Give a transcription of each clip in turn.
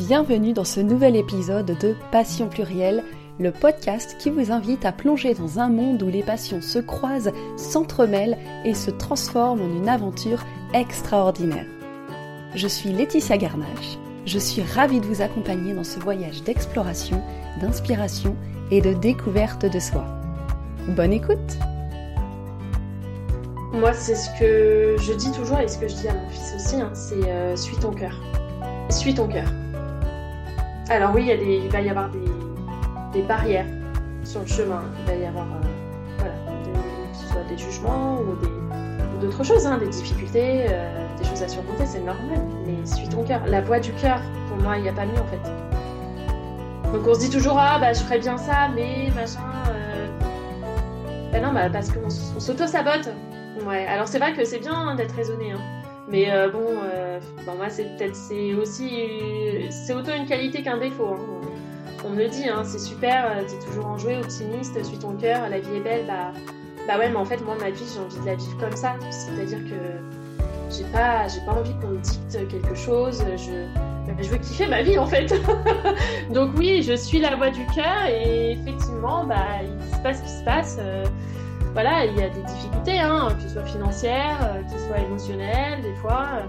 Bienvenue dans ce nouvel épisode de Passion plurielle, le podcast qui vous invite à plonger dans un monde où les passions se croisent, s'entremêlent et se transforment en une aventure extraordinaire. Je suis Laetitia Garnache. Je suis ravie de vous accompagner dans ce voyage d'exploration, d'inspiration et de découverte de soi. Bonne écoute Moi, c'est ce que je dis toujours et ce que je dis à mon fils aussi, hein, c'est euh, suis ton cœur. Suis ton cœur. Alors oui, il, va y avoir des, barrières sur le chemin. Il va y avoir euh, voilà, que ce soit des jugements ou d'autres choses, hein, des difficultés, euh, des choses à surmonter, c'est normal. Mais suis ton cœur. La voix du cœur, pour moi, il n'y a pas mieux en fait. Donc on se dit toujours ah bah je ferais bien ça, mais machin. Ben non, bah, parce qu'on s'auto-sabote. Ouais, alors c'est vrai que c'est bien hein, d'être raisonné. Hein. Mais euh, bon, euh, moi c'est peut-être c'est aussi c'est autant une qualité qu'un défaut. Hein. On me le dit, hein, c'est super, euh, t'es toujours enjoué, optimiste, suis ton cœur, la vie est belle, bah bah ouais, mais en fait moi ma vie j'ai envie de la vivre comme ça. C'est-à-dire que j'ai pas j'ai pas envie qu'on me dicte quelque chose. Je je veux kiffer ma vie en fait. Donc oui, je suis la voix du cœur et effectivement, bah il se passe ce qui se passe voilà, il y a des difficultés, hein, que ce soit financières, euh, que ce soit émotionnelles, des fois. Euh.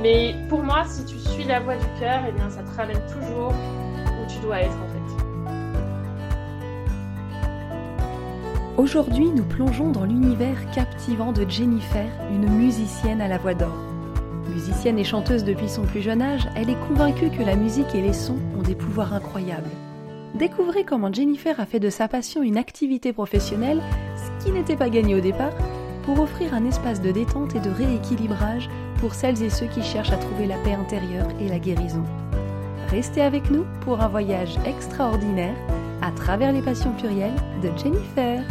mais pour moi, si tu suis la voie du cœur, eh bien, ça te ramène toujours où tu dois être en fait. Aujourd'hui, nous plongeons dans l'univers captivant de Jennifer, une musicienne à la voix d'or. Musicienne et chanteuse depuis son plus jeune âge, elle est convaincue que la musique et les sons ont des pouvoirs incroyables. Découvrez comment Jennifer a fait de sa passion une activité professionnelle qui n'était pas gagné au départ, pour offrir un espace de détente et de rééquilibrage pour celles et ceux qui cherchent à trouver la paix intérieure et la guérison. Restez avec nous pour un voyage extraordinaire à travers les passions plurielles de Jennifer.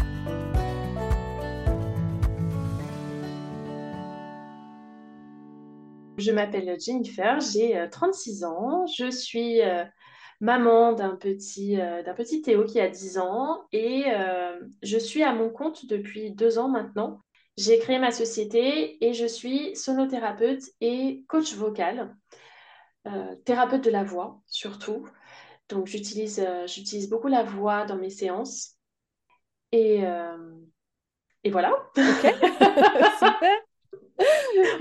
Je m'appelle Jennifer, j'ai 36 euh, ans, je suis euh, maman d'un petit, euh, d'un petit Théo qui a 10 ans et euh, je suis à mon compte depuis deux ans maintenant. J'ai créé ma société et je suis sonothérapeute et coach vocal, euh, thérapeute de la voix surtout. Donc j'utilise, j'utilise beaucoup la voix dans mes séances. Et, et voilà. Super.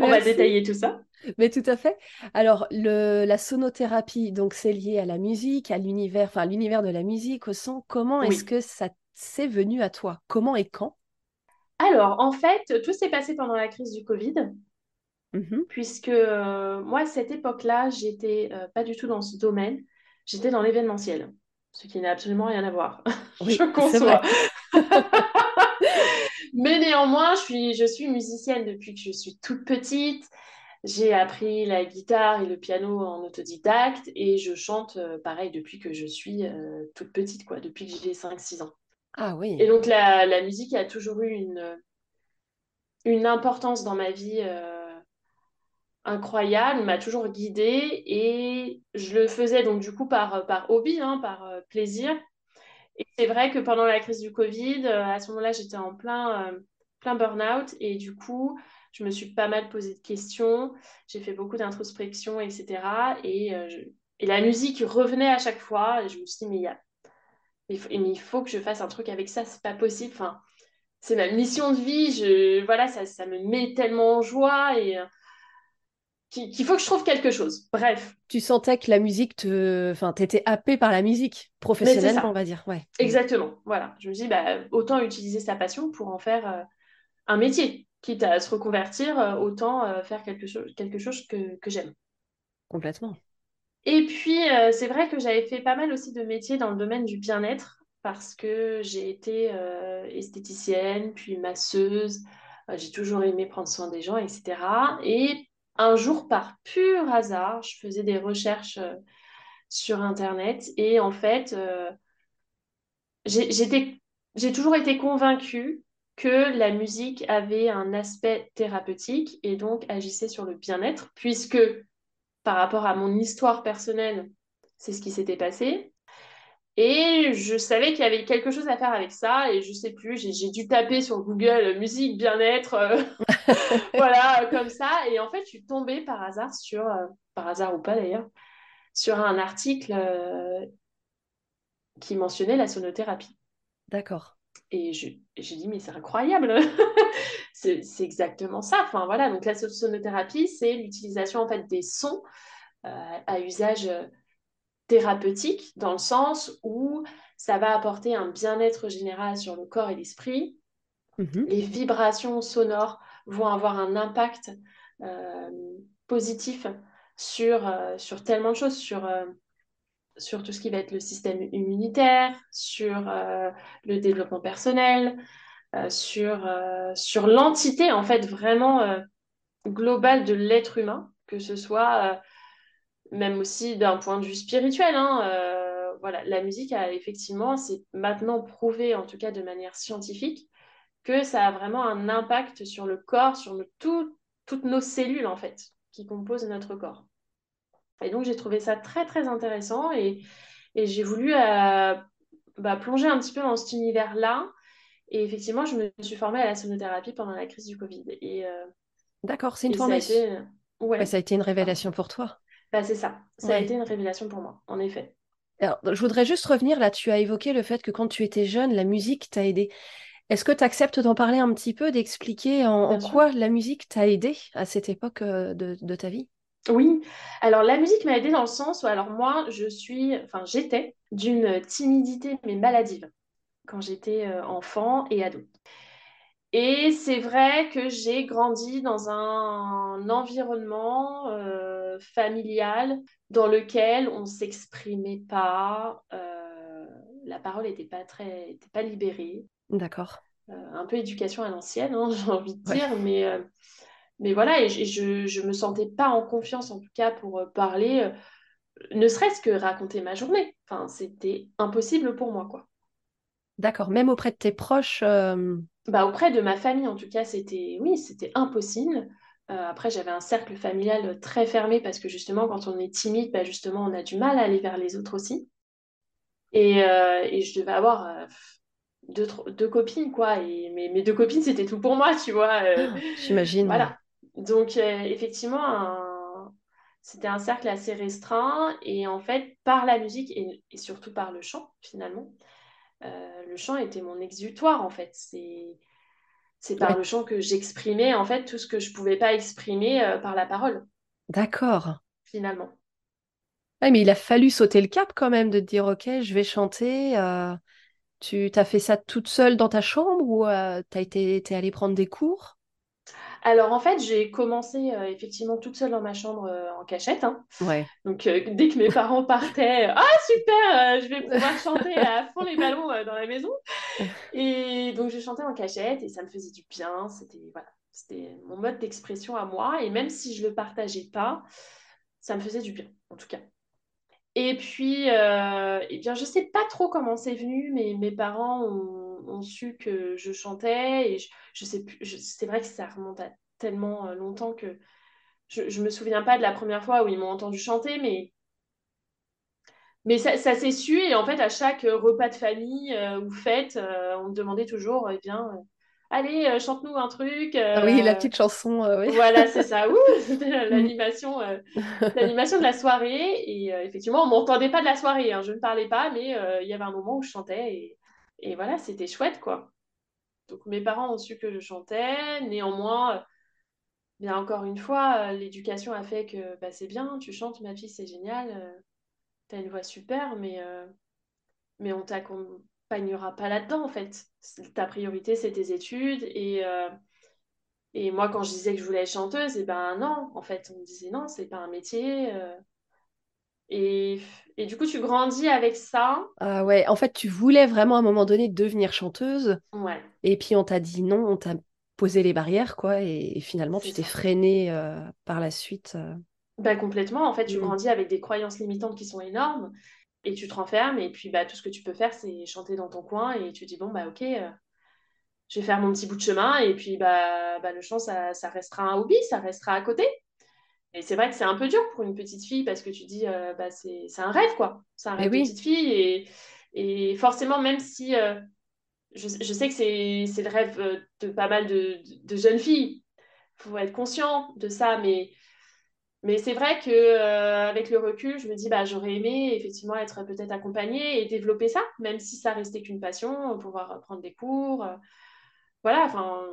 On va détailler tout ça. Mais tout à fait. Alors, le, la sonothérapie, donc c'est lié à la musique, à l'univers, enfin l'univers de la musique, au son. Comment est-ce que ça s'est venu à toi? Comment et quand? Alors, en fait, tout s'est passé pendant la crise du Covid. Mmh puisque euh, moi, à cette époque-là, j'étais euh, pas du tout dans ce domaine. J'étais dans l'événementiel, ce qui n'a absolument rien à voir. Oui, je conçois. Mais néanmoins, je suis, je suis musicienne depuis que je suis toute petite. J'ai appris la guitare et le piano en autodidacte et je chante euh, pareil depuis que je suis euh, toute petite, quoi, depuis que j'ai 5-6 ans. Ah oui. Et donc la, la, musique a toujours eu une, une importance dans ma vie euh, incroyable, m'a toujours guidée et je le faisais donc du coup par, par hobby, hein, par plaisir. Et c'est vrai que pendant la crise du Covid, à ce moment-là, j'étais en plein, plein burn-out et du coup, je me suis pas mal posé de questions, j'ai fait beaucoup d'introspection, etc. Et, euh, et, la musique revenait à chaque fois. Et je me suis dit, mais, y a... il faut que je fasse un truc avec ça, c'est pas possible. Enfin, c'est ma mission de vie. Je... Voilà, ça, ça me met tellement en joie et euh, qu'il faut que je trouve quelque chose. Bref. Tu sentais que la musique te. Enfin, t'étais happée par la musique, professionnellement, on va dire. Ouais. Exactement. Voilà. Je me dis, bah, autant utiliser sa passion pour en faire euh, un métier quitte à se reconvertir, euh, autant euh, faire quelque chose, quelque chose que, j'aime. Complètement. Et puis, euh, c'est vrai que j'avais fait pas mal aussi de métiers dans le domaine du bien-être parce que j'ai été esthéticienne, puis masseuse. j'ai toujours aimé prendre soin des gens, etc. Et un jour, par pur hasard, je faisais des recherches sur Internet et en fait, j'ai toujours été convaincue que la musique avait un aspect thérapeutique et donc agissait sur le bien-être, puisque par rapport à mon histoire personnelle, c'est ce qui s'était passé. Et je savais qu'il y avait quelque chose à faire avec ça, et je sais plus, j'ai dû taper sur Google musique, bien-être, euh, voilà, comme ça. Et en fait, je suis tombée par hasard sur, euh, par hasard ou pas d'ailleurs, sur un article qui mentionnait la sonothérapie. D'accord. Et j'ai dit, mais c'est incroyable, c'est exactement ça. Enfin voilà, donc la sonothérapie, c'est l'utilisation en fait des sons à usage thérapeutique, dans le sens où ça va apporter un bien-être général sur le corps et l'esprit. Mhm. Les vibrations sonores vont avoir un impact euh, positif sur, euh, sur tellement de choses, sur, euh, sur tout ce qui va être le système immunitaire, sur le développement personnel, sur, sur l'entité en fait vraiment globale de l'être humain, que ce soit même aussi d'un point de vue spirituel. Hein, voilà, la musique a effectivement, c'est maintenant prouvé, en tout cas de manière scientifique, que ça a vraiment un impact sur le corps, sur toutes nos cellules en fait, qui composent notre corps. Et donc j'ai trouvé ça très très intéressant et, j'ai voulu euh, bah, plonger un petit peu dans cet univers-là. Et effectivement, je me suis formée à la sonothérapie pendant la crise du Covid. Et, euh, D'accord, c'est une formation. Ça a, été... Ouais. ça a été une révélation pour toi. Bah, c'est ça, ça a été une révélation pour moi, en effet. Alors, je voudrais juste revenir là, tu as évoqué le fait que quand tu étais jeune, la musique t'a aidé. Est-ce que tu acceptes d'en parler un petit peu, d'expliquer en, quoi la musique t'a aidé à cette époque euh, de, ta vie? Oui, alors la musique m'a aidé dans le sens où, alors moi, je suis, enfin, j'étais d'une timidité mais maladive quand j'étais euh, enfant et ado. Et c'est vrai que j'ai grandi dans un environnement euh, familial dans lequel on ne s'exprimait pas, la parole n'était pas très, était pas libérée. D'accord. Euh, un peu éducation à l'ancienne, hein, j'ai envie de dire, mais, euh, mais voilà, et, je ne me sentais pas en confiance en tout cas pour euh, parler, ne serait-ce que raconter ma journée. Enfin, c'était impossible pour moi, quoi. D'accord, même auprès de tes proches bah, Auprès de ma famille, en tout cas, c'était oui, c'était impossible. après, j'avais un cercle familial très fermé parce que justement, quand on est timide, bah, justement, on a du mal à aller vers les autres aussi. Et, et je devais avoir deux, copines, quoi. Et mes, deux copines, c'était tout pour moi, tu vois. Euh, ah, j'imagine. Voilà. Donc, euh, effectivement, c'était un cercle assez restreint. Et en fait, par la musique et, surtout par le chant, finalement, euh, le chant était mon exutoire, en fait. C'est. C'est par le chant que j'exprimais en fait tout ce que je pouvais pas exprimer par la parole. D'accord. Finalement. Ouais, mais il a fallu sauter le cap quand même de te dire ok, je vais chanter. Tu t'as fait ça toute seule dans ta chambre ou euh, tu as été t'es allée prendre des cours? Alors en fait, j'ai commencé euh, effectivement toute seule dans ma chambre euh, en cachette. Hein. Ouais. Donc dès que mes parents partaient, ah super, je vais pouvoir chanter à fond les ballons dans la maison. Et donc je chantais en cachette et ça me faisait du bien. C'était voilà, c'était mon mode d'expression à moi et même si je le partageais pas, ça me faisait du bien en tout cas. Et puis, euh, eh bien, je ne sais pas trop comment c'est venu, mais mes parents ont, su que je chantais. Et je, sais plus, c'est vrai que ça remonte à tellement euh, longtemps que je ne me souviens pas de la première fois où ils m'ont entendu chanter, mais, mais ça, s'est su. Et en fait, à chaque repas de famille euh, ou fête, on me demandait toujours, eh bien, allez, euh, chante-nous un truc. Ah oui, la euh, petite chanson. Euh, voilà, c'est ça. c'était l'animation, l'animation de la soirée. Et effectivement, on m'entendait pas de la soirée. Hein. Je ne parlais pas, mais il y avait un moment où je chantais. Et, et voilà, c'était chouette, quoi. Donc mes parents ont su que je chantais. Néanmoins, bien encore une fois, l'éducation a fait que bah, c'est bien, tu chantes, ma fille, c'est génial. tu as une voix super, mais, mais on t'accompagne t'accompagneras pas là-dedans, en fait. Ta priorité, c'est tes études. Et, euh, moi, quand je disais que je voulais être chanteuse, et eh ben non, en fait, on me disait non, c'est pas un métier. Euh. Et, et, du coup, tu grandis avec ça. Ah ouais, en fait, tu voulais vraiment à un moment donné devenir chanteuse. Ouais. Et puis, on t'a dit non, on t'a posé les barrières, quoi. Et, finalement, tu t'es freinée euh, par la suite. Bah, complètement. En fait, tu mm. grandis avec des croyances limitantes qui sont énormes et tu te renfermes et puis bah, tout ce que tu peux faire c'est chanter dans ton coin et tu dis bon bah ok euh, je vais faire mon petit bout de chemin et puis bah, bah le chant ça, ça, restera un hobby ça restera à côté et c'est vrai que c'est un peu dur pour une petite fille parce que tu dis euh, bah, c'est un rêve quoi c'est un rêve de petite fille et, et forcément même si euh, je, je, sais que c'est le rêve de pas mal de, de, de jeunes filles faut être conscient de ça mais Mais c'est vrai que euh, avec le recul, je me dis bah j'aurais aimé effectivement être peut-être accompagnée et développer ça, même si ça restait qu'une passion, pouvoir prendre des cours, euh, voilà, enfin,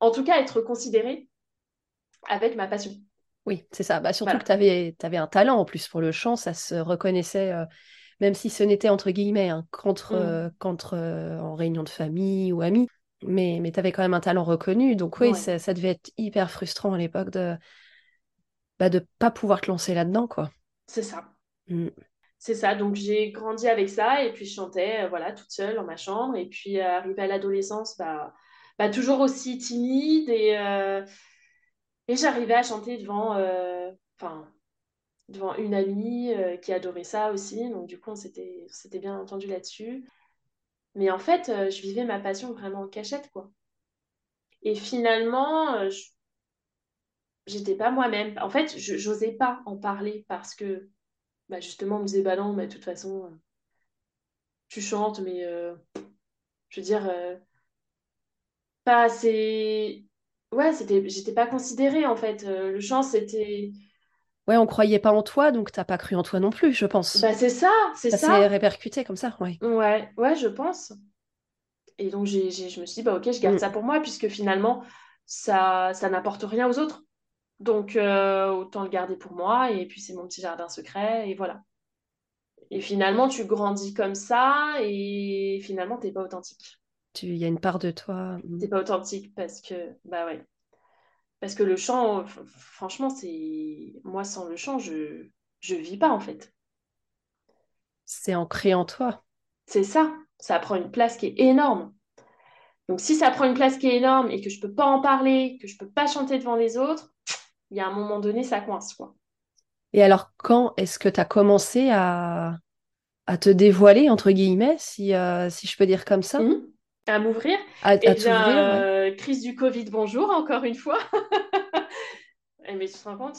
en tout cas être considérée avec ma passion. Oui, c'est ça. Bah, surtout que tu avais, avais, un talent en plus pour le chant, ça se reconnaissait, euh, même si ce n'était entre guillemets hein, qu'entre, mmh. en réunion de famille ou amis, mais, mais tu avais quand même un talent reconnu. Donc oui, ça, ça, devait être hyper frustrant à l'époque de bah, de pas pouvoir te lancer là-dedans, quoi. C'est ça. Mm. C'est ça. Donc j'ai grandi avec ça et puis je chantais, euh, voilà, toute seule dans ma chambre. Et puis euh, arrivé à l'adolescence, bah, bah, toujours aussi timide et, euh, et j'arrivais à chanter devant, enfin, devant une amie qui adorait ça aussi. Donc du coup, on s'était, bien entendu là-dessus. Mais en fait, je vivais ma passion vraiment en cachette, quoi. Et finalement, je j'étais pas moi-même. En fait, je n'osais pas en parler parce que bah, justement, on me disait, bah non, mais de toute façon, euh, tu chantes, mais euh, je veux dire, euh, pas assez. Ouais, c'était, j'étais pas considérée en fait. le chant, c'était. Ouais, on croyait pas en toi, donc t'as pas cru en toi non plus, je pense. Bah c'est ça, c'est ça. Ça s'est répercuté comme ça, ouais. Ouais, ouais, je pense. Et donc j'ai, je me suis dit, bah ok, je garde mm. ça pour moi, puisque finalement, ça, ça n'apporte rien aux autres. Donc, euh, autant le garder pour moi. Et puis, c'est mon petit jardin secret. Et voilà. Et finalement, tu grandis comme ça. Et finalement, tu n'es pas authentique. Il y a une part de toi. Tu n'es pas authentique parce que, bah ouais. Parce que le chant, franchement, c'est. Moi, sans le chant, je ne vis pas, en fait. C'est ancré en toi. C'est ça. Ça prend une place qui est énorme. Donc, si ça prend une place qui est énorme et que je ne peux pas en parler, que je ne peux pas chanter devant les autres, il y a un moment donné, ça coince, quoi. Et alors, quand est-ce que tu as commencé à, à te dévoiler, entre guillemets, si, euh, si je peux dire comme ça? Mmh. À m'ouvrir À, eh t'ouvrir, euh, Crise du Covid, bonjour, encore une fois. Eh, mais tu te rends compte?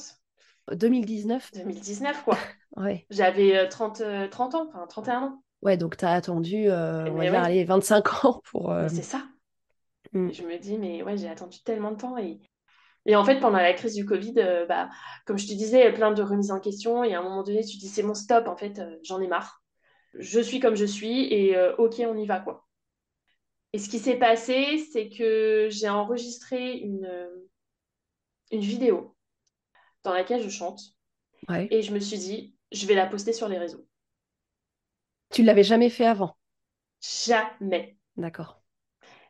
2019 2019, quoi. ouais. J'avais 30, euh, 30 ans, enfin 31 ans. Ouais, donc tu as attendu, on va dire, 25 ans pour... C'est ça. Mmh. Je me dis, mais ouais, j'ai attendu tellement de temps et et en fait, pendant la crise du Covid, euh, bah, comme je te disais, plein de remises en question. Et à un moment donné, tu te dis, c'est mon stop, en fait, euh, j'en ai marre. Je suis comme je suis et euh, ok, on y va, quoi. Et ce qui s'est passé, c'est que j'ai enregistré une, une vidéo dans laquelle je chante. Et je me suis dit, je vais la poster sur les réseaux. Tu l'avais jamais fait avant? Jamais. D'accord.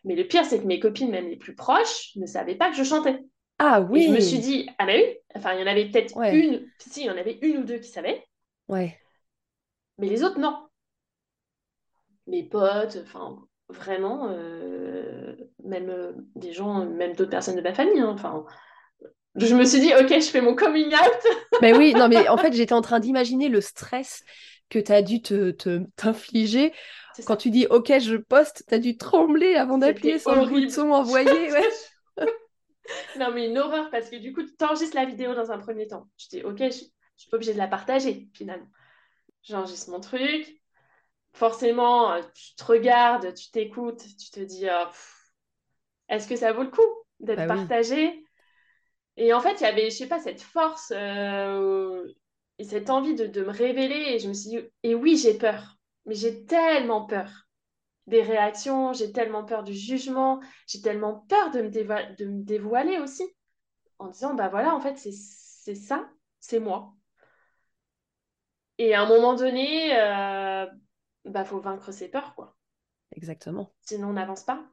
Mais le pire, c'est que mes copines, même les plus proches, ne savaient pas que je chantais. Ah oui. je me suis dit, ah bah oui, enfin, il y en avait peut-être une, si, il y en avait une ou deux qui savaient. Ouais. Mais les autres, non. Mes potes, enfin, vraiment, euh, même euh, des gens, même d'autres personnes de ma famille, hein, enfin. je me suis dit, ok, je fais mon coming out. mais oui, non, mais en fait, j'étais en train d'imaginer le stress que tu as dû te, t'infliger. Quand tu dis, ok, je poste, tu as dû trembler avant d'appuyer sur le bouton envoyer. Ouais. non, mais une horreur parce que du coup, tu enregistres la vidéo dans un premier temps. Je dis, ok, je, ne suis pas obligée de la partager finalement. J'enregistre mon truc. Forcément, euh, tu te regardes, tu t'écoutes, tu te dis, oh, est-ce que ça vaut le coup d'être bah partagé? Et en fait, il y avait, je sais pas, cette force euh, et cette envie de, de me révéler. Et je me suis dit, et oui, j'ai peur. Mais j'ai tellement peur des réactions, j'ai tellement peur du jugement, j'ai tellement peur de me, de me dévoiler aussi, en disant, bah voilà, en fait, c'est ça, c'est moi. Et à un moment donné, euh, bah faut vaincre ses peurs, quoi. Exactement. Sinon, on n'avance pas.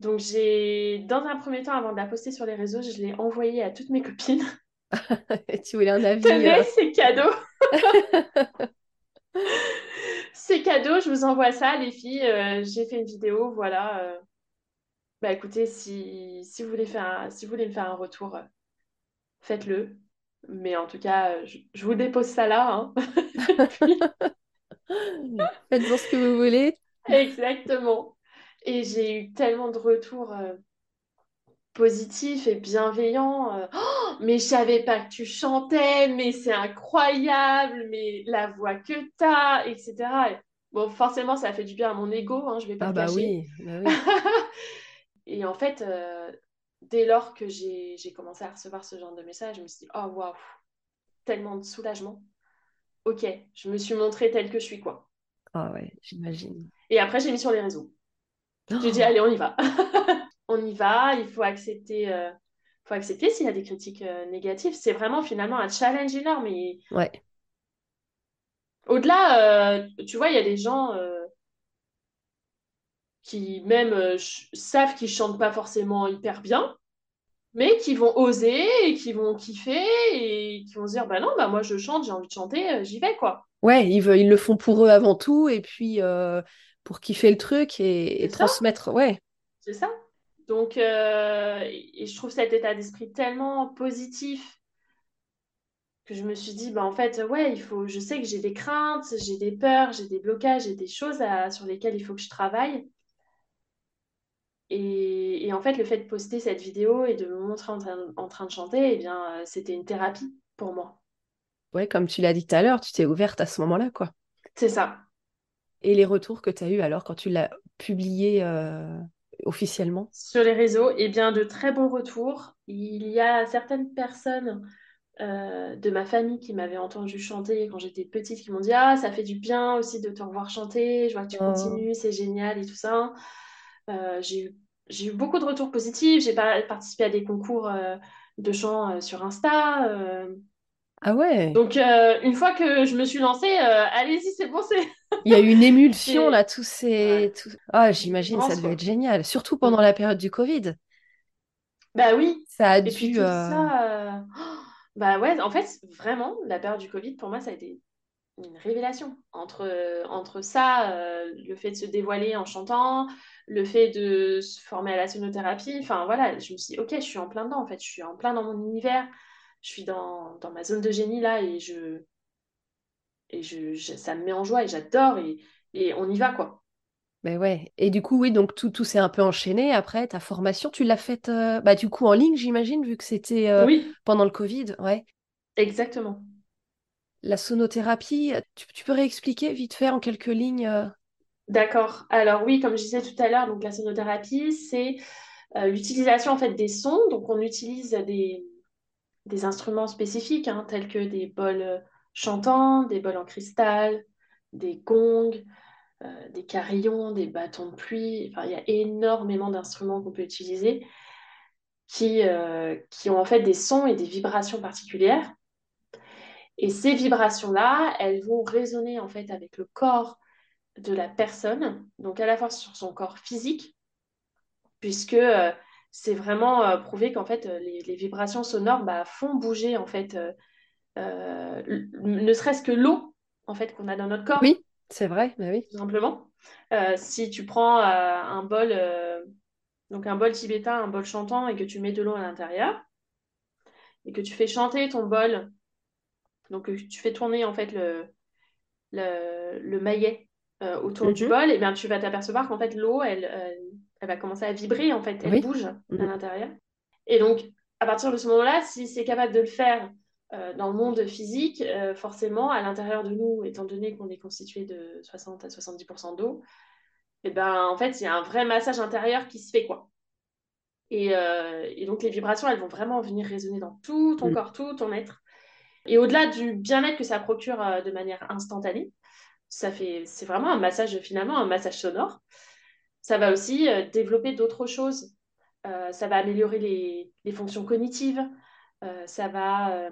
Donc, j'ai, dans un premier temps, avant de la poster sur les réseaux, je l'ai envoyée à toutes mes copines. tu voulais un avis Tenez, euh. c'est cadeau C'est cadeau, je vous envoie ça, les filles. Euh, j'ai fait une vidéo, voilà. Euh. Bah écoutez, si, si, vous voulez faire si vous voulez me faire un retour, euh, faites-le. Mais en tout cas, je, vous dépose ça là. Hein. Faites-en ce que vous voulez. Exactement. Et j'ai eu tellement de retours positif et bienveillant. Euh, oh, mais je savais pas que tu chantais, mais c'est incroyable, mais la voix que tu as, etc. bon, forcément, ça fait du bien à mon ego, hein, je vais pas ah bah Oui, bah et en fait, euh, dès lors que j'ai commencé à recevoir ce genre de message, je me suis dit, oh waouh, tellement de soulagement. Ok, je me suis montrée telle que je suis, quoi. Ah ouais, j'imagine. Et après, j'ai mis sur les réseaux. J'ai dit, oh. allez, on y va. on y va, il faut accepter, euh, faut accepter s'il y a des critiques euh, négatives. C'est vraiment finalement un challenge énorme. Et... Ouais. Au-delà, euh, tu vois, il y a des gens qui même savent qu'ils chantent pas forcément hyper bien, mais qui vont oser et qui vont kiffer et qui vont se dire, bah non, bah moi je chante, j'ai envie de chanter, j'y vais, quoi. Ouais, ils, veulent, ils le font pour eux avant tout et puis pour kiffer le truc et, et transmettre. Ouais. C'est ça. Donc, euh, et je trouve cet état d'esprit tellement positif que je me suis dit, bah, en fait, ouais, il faut, je sais que j'ai des craintes, j'ai des peurs, j'ai des blocages, j'ai des choses sur lesquelles il faut que je travaille. Et, en fait, le fait de poster cette vidéo et de me montrer en train, de chanter, eh bien, euh, c'était une thérapie pour moi. Ouais, comme tu l'as dit tout à l'heure, tu t'es ouverte à ce moment-là, quoi. C'est ça. Et les retours que tu as eus alors quand tu l'as publié euh, officiellement? Sur les réseaux, eh bien, de très bons retours. Il y a certaines personnes euh, de ma famille qui m'avaient entendu chanter quand j'étais petite qui m'ont dit Ah, ça fait du bien aussi de te revoir chanter, je vois que tu oh. continues, c'est génial et tout ça. Euh, j'ai eu, eu, beaucoup de retours positifs. J'ai participé à des concours euh, de chant sur Insta. Ah ouais. Donc, une fois que je me suis lancée, allez-y, c'est bon, c'est. Il y a une émulsion là, tous ces. Ah, j'imagine, ça devait être génial, surtout mm. pendant la période du Covid. Bah oui. Ça a Et puis tout ça. Bah ouais, en fait, vraiment, la période du Covid, pour moi, ça a été une révélation. Entre, entre ça, le fait de se dévoiler en chantant, le fait de se former à la sonothérapie, enfin voilà, je me suis dit, ok, je suis en plein dedans, en fait, je suis en plein dans mon univers je suis dans, dans, ma zone de génie là et je et je, ça me met en joie et j'adore et, et, on y va quoi. Ben ouais. Et du coup, oui, donc tout, tout s'est un peu enchaîné. Après, ta formation, tu l'as faite euh, bah, du coup en ligne, j'imagine, vu que c'était euh, pendant le Covid. Ouais. Exactement. La sonothérapie, tu, tu, peux réexpliquer vite fait en quelques lignes euh? D'accord. Alors oui, comme je disais tout à l'heure, donc la sonothérapie, c'est l'utilisation en fait des sons. Donc on utilise des, instruments spécifiques, hein, tels que des bols euh, chantants, des bols en cristal, des gongs, euh, des carillons, des bâtons de pluie. Enfin, il y a énormément d'instruments qu'on peut utiliser qui, euh, qui ont en fait des sons et des vibrations particulières. Et ces vibrations-là, elles vont résonner en fait avec le corps de la personne, donc à la fois sur son corps physique, puisque c'est vraiment euh, prouvé qu'en fait, euh, les, vibrations sonores bah, font bouger, en fait, euh, ne serait-ce que l'eau, en fait, qu'on a dans notre corps. Oui, c'est vrai, bah oui. Tout simplement. si tu prends un bol, donc un bol tibétain, un bol chantant, et que tu mets de l'eau à l'intérieur, et que tu fais chanter ton bol, donc tu fais tourner, en fait, le, le, maillet autour du mhm. bol, et bien tu vas t'apercevoir qu'en fait, l'eau, elle elle va commencer à vibrer, en fait, elle bouge à mhm. l'intérieur. Et donc, à partir de ce moment-là, si c'est capable de le faire euh, dans le monde physique, euh, forcément, à l'intérieur de nous, étant donné qu'on est constitué de 60 à 70% d'eau, et eh ben, en fait, il y a un vrai massage intérieur qui se fait, quoi. Et, euh, et, donc, les vibrations, elles vont vraiment venir résonner dans tout ton mhm. corps, tout ton être. Et au-delà du bien-être que ça procure de manière instantanée, ça fait, c'est vraiment un massage, finalement, un massage sonore ça va aussi euh, développer d'autres choses. Euh, ça va améliorer les, fonctions cognitives. Euh, ça va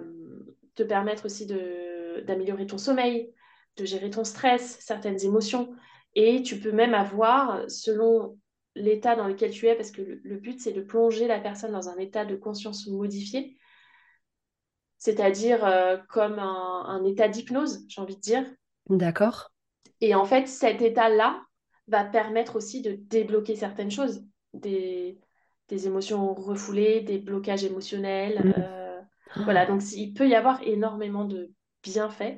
te permettre aussi d'améliorer ton sommeil, de gérer ton stress, certaines émotions. Et tu peux même avoir, selon l'état dans lequel tu es, parce que le, but, c'est de plonger la personne dans un état de conscience modifié, c'est-à-dire comme un, un état d'hypnose, j'ai envie de dire. D'accord. Et en fait, cet état-là, va permettre aussi de débloquer certaines choses, des, des émotions refoulées, des blocages émotionnels. Mm. Euh, voilà, donc il peut y avoir énormément de bienfaits,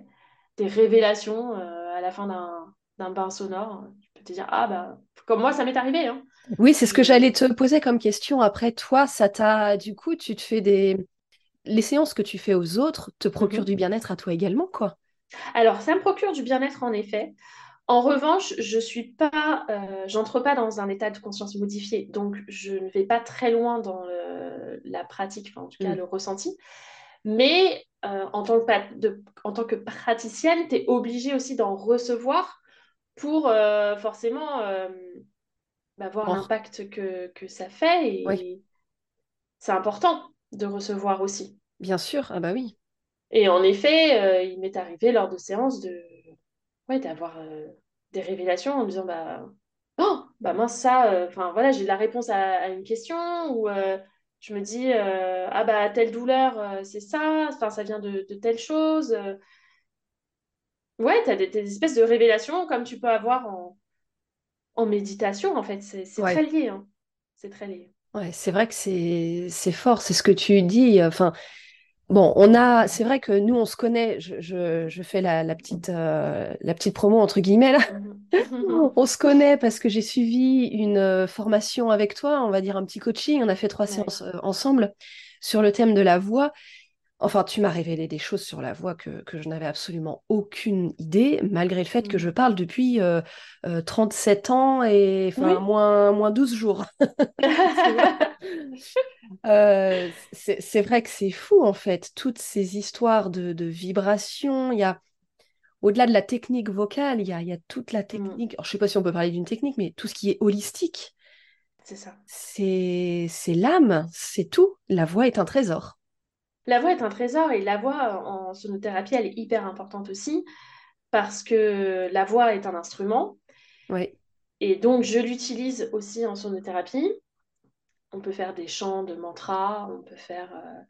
des révélations euh, à la fin d'un bain sonore. Tu peux te dire, ah bah, comme moi, ça m'est arrivé. Hein. Oui, c'est ce que j'allais te poser comme question. Après, toi, ça t'a, du coup, tu te fais des. Les séances que tu fais aux autres te procurent mm-hmm. du bien-être à toi également, quoi. Alors, ça me procure du bien-être en effet En revanche, je suis pas, euh, j'entre pas dans un état de conscience modifié, donc je ne vais pas très loin dans le- la pratique, enfin, en tout cas Mm. le ressenti. Mais euh, en tant que, pa- de- en tant que praticienne, tu es obligée aussi d'en recevoir pour euh, forcément bah, voir l'impact que, que ça fait. oui, Et c'est important de recevoir aussi. bien sûr. Ah bah oui. Et en effet, euh, il m'est arrivé lors de séances de, ouais, d'avoir euh, des révélations en me disant, bah, oh, bah mince, ça, euh, enfin voilà, j'ai la réponse à, à une question ou je me dis, ah bah, telle douleur, c'est ça, enfin, ça vient de, de telle chose. Ouais, tu as des, des espèces de révélations comme tu peux avoir en, en méditation, en fait. C'est très lié, hein. C'est très lié. Ouais, c'est vrai que c'est c'est fort, c'est ce que tu dis. Enfin, bon, on a, c'est vrai que nous, on se connaît. Je, je, je fais la, la petite euh, la petite promo entre guillemets là. Mhm. On se connaît parce que j'ai suivi une euh, formation avec toi, on va dire un petit coaching. On a fait trois Ouais. séances euh, ensemble sur le thème de la voix. Enfin, tu m'as révélé des choses sur la voix que, que je n'avais absolument aucune idée, malgré le fait que je Mhm. parle depuis euh, euh, 37 ans et enfin Oui. moins, moins 12 jours. Euh, c'est vrai que c'est fou en fait, toutes ces histoires de, de vibrations. Il y a, au-delà de la technique vocale, il y a, y a toute la Mhm. technique. Alors, je sais pas si on peut parler d'une technique, mais tout ce qui est holistique, C'est ça. c'est l'âme, c'est tout. La voix est un trésor. La voix est un trésor et la voix en sonothérapie, elle est hyper importante aussi parce que la voix est un instrument Oui, et donc je l'utilise aussi en sonothérapie. On peut faire des chants de mantras, on peut faire euh,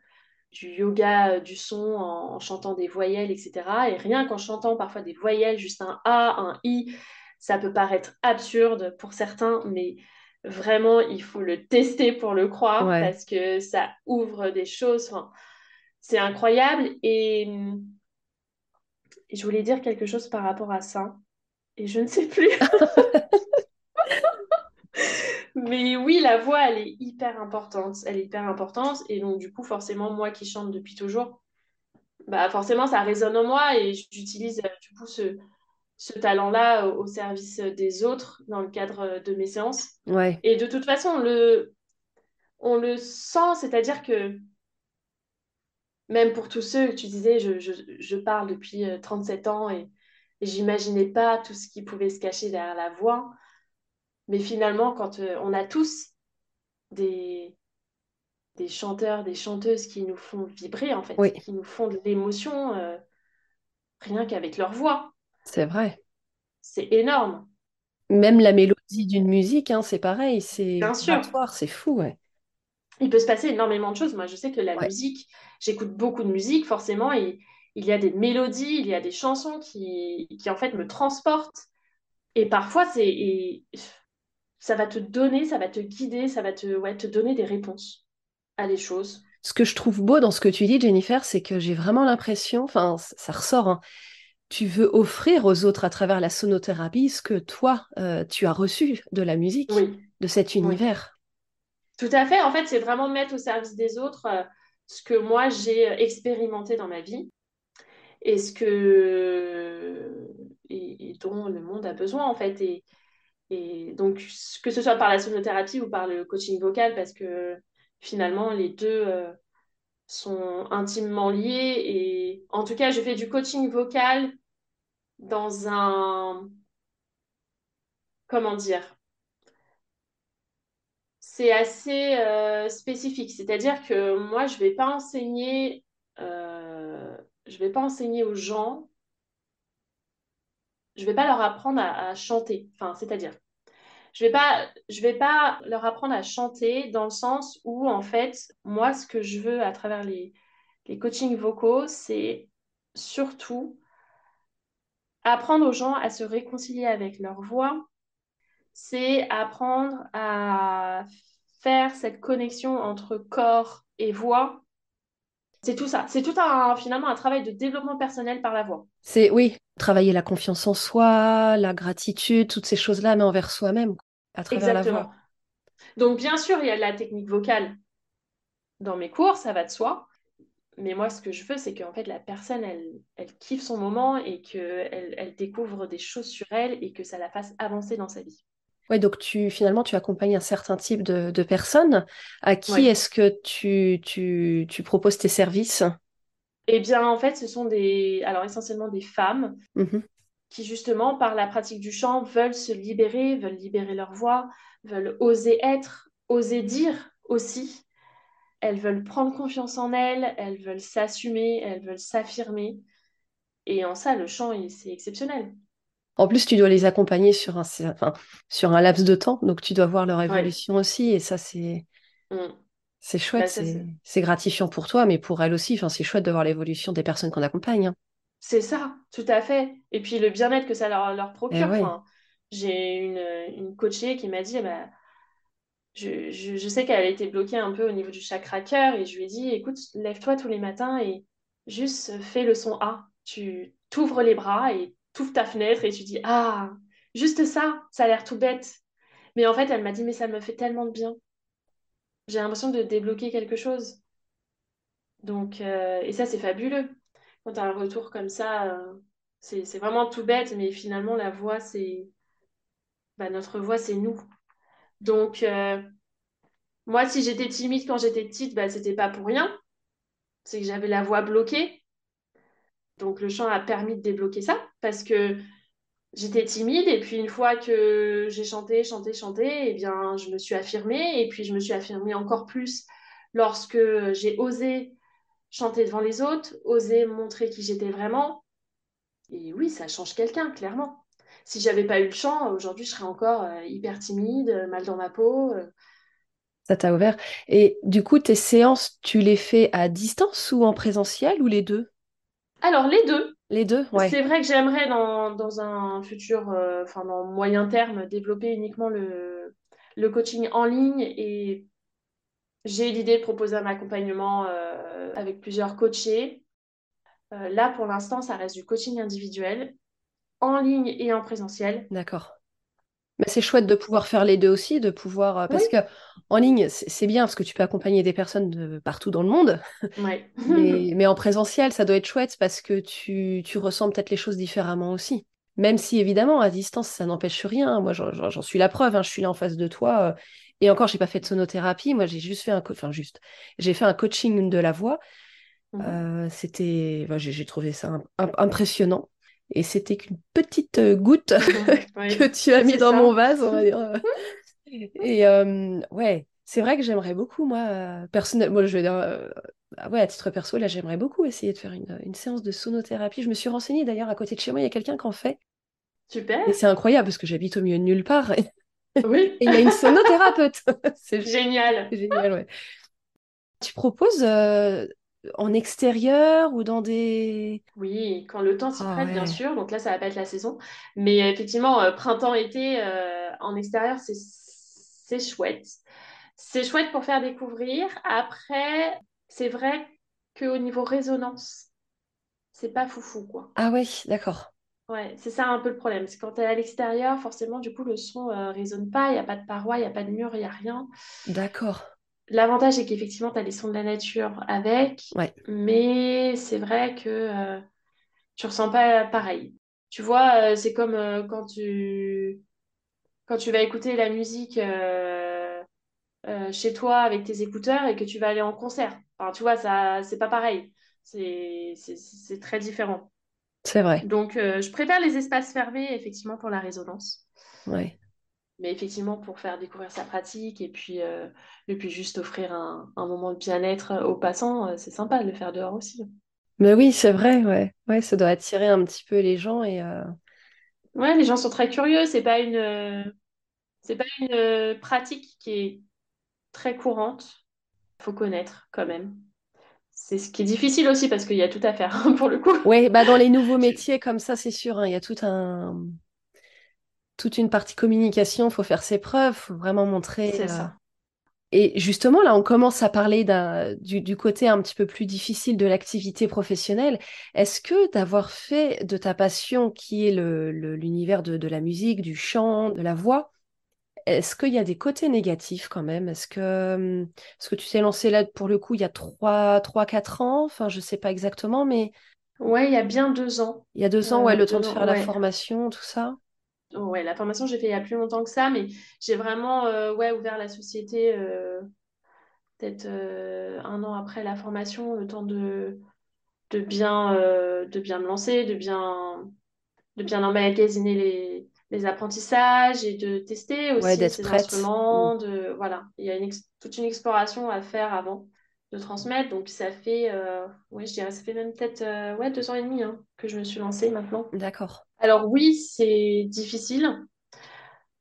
du yoga euh, du son en, en chantant des voyelles, etc. Et rien qu'en chantant parfois des voyelles, juste un A, un I, ça peut paraître absurde pour certains, mais vraiment, il faut le tester pour le croire ouais. parce que ça ouvre des choses. Enfin, c'est incroyable. Et hum, je voulais dire quelque chose par rapport à ça. Et je ne sais plus. Mais oui, la voix, elle est hyper importante. Elle est hyper importante. Et donc, du coup, forcément, moi qui chante depuis toujours, bah forcément, ça résonne en moi et j'utilise euh, du coup ce, ce talent-là au, au service des autres dans le cadre de mes séances. Ouais, Et de toute façon, on le, on le sent, c'est-à-dire que même pour tous ceux que tu disais, je, je, je parle depuis euh, 37 ans et, et j'imaginais pas tout ce qui pouvait se cacher derrière la voix. Mais finalement, quand euh, on a tous des, des chanteurs, des chanteuses qui nous font vibrer, en fait, oui, qui nous font de l'émotion euh, rien qu'avec leur voix. c'est vrai. C'est énorme, Même la mélodie d'une musique, hein, c'est pareil, c'est bien sûr. vibratoire, c'est fou, ouais. Il peut se passer énormément de choses. Moi, je sais que la Ouais, musique, j'écoute beaucoup de musique, forcément, et il y a des mélodies, il y a des chansons qui, qui en fait, me transportent. Et parfois, c'est, ça va te donner, ça va te guider, ça va te, ouais, te donner des réponses à des choses. Ce que je trouve beau dans ce que tu dis, Jennifer, c'est que j'ai vraiment l'impression, enfin, ça ressort, hein, tu veux offrir aux autres à travers la sonothérapie ce que toi, euh, tu as reçu de la musique, Oui, de cet oui. Tout à fait. En fait, c'est vraiment mettre au service des autres euh, ce que moi, j'ai expérimenté dans ma vie et ce que... Et, dont le monde a besoin, en fait. Et, Et donc, que ce soit par la sonothérapie ou par le coaching vocal, parce que finalement, les deux euh, sont intimement liés. Et en tout cas, je fais du coaching vocal dans un... Comment dire? C'est assez euh, spécifique. C'est-à-dire que moi, je vais pas enseigner... euh, je vais pas enseigner aux gens, je vais pas leur apprendre à, chanter. Enfin, c'est-à-dire, je vais pas, je vais pas leur apprendre à chanter dans le sens où, en fait, moi, ce que je veux à travers les, les coachings vocaux, c'est surtout apprendre aux gens à se réconcilier avec leur voix. C'est apprendre à faire cette connexion entre corps et voix. C'est tout ça. C'est tout un, finalement, un travail de développement personnel par la voix. C'est, oui, travailler la confiance en soi, la gratitude, toutes ces choses-là, mais envers soi-même, à travers la voix. Exactement. Donc, bien sûr, il y a de la technique vocale dans mes cours, ça va de soi. mais moi, ce que je veux, c'est qu'en fait, la personne, elle, elle kiffe son moment et qu'elle elle découvre des choses sur elle et que ça la fasse avancer dans sa vie. Ouais, donc tu finalement tu accompagnes un certain type de, de personnes. À qui est-ce que tu, tu, tu, proposes tes services? Eh bien, en fait, ce sont des alors essentiellement des femmes mmh qui justement, par la pratique du chant, veulent se libérer, veulent libérer leur voix, veulent oser être, oser dire aussi. Elles veulent prendre confiance en elles, elles veulent s'assumer, elles veulent s'affirmer. Et en ça, le chant, c'est exceptionnel. En plus, tu dois les accompagner sur un, enfin, sur un laps de temps, donc tu dois voir leur évolution aussi, et ça, c'est mm. c'est chouette, bah, c'est gratifiant pour toi, mais pour elles aussi, enfin, c'est chouette de voir l'évolution des personnes qu'on accompagne. Hein. C'est ça, tout à fait. Et puis le bien-être que ça leur, leur procure. Eh j'ai une, une coachée qui m'a dit, bah, je, je, sais qu'elle a été bloquée un peu au niveau du chakra cœur, et je lui ai dit, écoute, lève-toi tous les matins et juste fais le son A. Tu t'ouvres les bras et ta fenêtre et tu dis Ah, juste ça, ça a l'air tout bête. Mais en fait, elle m'a dit Mais ça me fait tellement de bien. J'ai l'impression de débloquer quelque chose. Donc, euh, et ça, c'est fabuleux. Quand tu as un retour comme ça, euh, c'est vraiment tout bête, mais finalement, la voix, c'est. Bah, notre voix, c'est nous. Donc, euh, moi, si j'étais timide quand j'étais petite, bah, c'était pas pour rien. C'est que j'avais la voix bloquée. Donc le chant a permis de débloquer ça parce que j'étais timide et puis une fois que j'ai chanté, chanté, chanté, eh bien je me suis affirmée et puis je me suis affirmée encore plus lorsque j'ai osé chanter devant les autres, osé montrer qui j'étais vraiment. Et oui, ça change quelqu'un, clairement. Si j'avais pas eu le chant, aujourd'hui je serais encore euh, hyper timide, mal dans ma peau. Euh. Ça t'a ouvert. Et du coup, tes séances, tu les fais à distance ou en présentiel ou les deux? Alors, les deux. Les deux, ouais. C'est vrai que j'aimerais dans, un futur, euh, enfin dans moyen terme, développer uniquement le, le coaching en ligne et j'ai l'idée de proposer un accompagnement euh, avec plusieurs coachés. Euh, là, pour l'instant, ça reste du coaching individuel, en ligne et en présentiel. D'accord. Mais c'est chouette de pouvoir faire les deux aussi, de pouvoir. Parce que en ligne, c'est bien parce que tu peux accompagner des personnes de partout dans le monde. mais, en présentiel, ça doit être chouette parce que tu, tu ressens peut-être les choses différemment aussi. Même si évidemment, à distance, ça n'empêche rien. Moi, j'en suis la preuve. Hein. Je suis là en face de toi. Euh, et encore, j'ai pas fait de sonothérapie. Moi, j'ai juste fait un, enfin juste, j'ai fait un coaching de la voix. Mmh euh, c'était, j'ai trouvé ça impressionnant. Et c'était qu'une petite euh, goutte que tu as mis dans mon vase, on va dire. Et euh, ouais, c'est vrai que j'aimerais beaucoup, moi, euh, personnellement, je vais dire, ah ouais, à titre perso, là, j'aimerais beaucoup essayer de faire une, une, séance de sonothérapie. Je me suis renseignée d'ailleurs à côté de chez moi, il y a quelqu'un qui en fait. Super. Et c'est incroyable parce que j'habite au milieu de nulle part. Oui. Et il y a une sonothérapeute. c'est génial. Génial, ouais. Tu proposes en extérieur ou dans des... Oui, quand le temps s'y ah prête, bien sûr. Donc là, ça va pas être la saison. Mais effectivement, euh, printemps-été, euh, en extérieur, c'est chouette. C'est chouette pour faire découvrir. Après, c'est vrai qu'au niveau résonance, c'est pas foufou, quoi. Ah ouais, d'accord. Ouais, c'est ça un peu le problème. C'est quand tu es à l'extérieur, forcément, du coup, le son euh, résonne pas. Il n'y a pas de paroi, il n'y a pas de mur, il n'y a rien. D'accord. L'avantage, c'est qu'effectivement, tu as les sons de la nature avec, mais c'est vrai que euh, tu ressens pas pareil. Tu vois, euh, c'est comme euh, quand, tu... quand tu vas écouter la musique chez toi avec tes écouteurs et que tu vas aller en concert. Enfin, tu vois, ça, c'est pas pareil. C'est très différent. C'est vrai. Donc, je préfère les espaces fermés, effectivement, pour la résonance. Ouais. Mais effectivement, pour faire découvrir sa pratique et puis, euh, et puis juste offrir un, un moment de bien-être aux passants, euh, c'est sympa de le faire dehors aussi. Mais oui, c'est vrai, ouais. Ouais, ça doit attirer un petit peu les gens et. Euh, ouais, les gens sont très curieux. C'est pas une, c'est pas une pratique qui est très courante. Il faut connaître quand même. C'est ce qui est difficile aussi parce qu'il y a tout à faire pour le coup. Oui, bah dans les nouveaux métiers comme ça, c'est sûr, hein, il y a tout un toute une partie communication, il faut faire ses preuves, faut vraiment montrer. C'est ça. Euh, et justement, là, on commence à parler du, du, côté un petit peu plus difficile de l'activité professionnelle. Est-ce que d'avoir fait de ta passion, qui est l'univers le, de, de, la musique, du chant, de la voix, est-ce qu'il y a des côtés négatifs quand même? Est-ce que, est que tu t'es lancé là pour le coup il y a 3-4 ans? Enfin, je sais pas exactement, mais. Ouais, il y a bien deux ans. Il y a deux ans, ouais, le temps de faire la formation, tout ça. Ouais, la formation, j'ai fait il y a plus longtemps que ça, mais j'ai vraiment ouais, ouvert la société peut-être un an après la formation, le temps de, de, bien, de bien me lancer, de bien, de bien emmagasiner les, les apprentissages et de tester aussi ces instruments. Mm. De, voilà, il y a une toute une exploration à faire avant de transmettre. Donc ça fait, euh, oui, je dirais, ça fait même peut-être euh, ouais, deux ans et demi hein, que je me suis lancée maintenant. D'accord. Alors oui, c'est difficile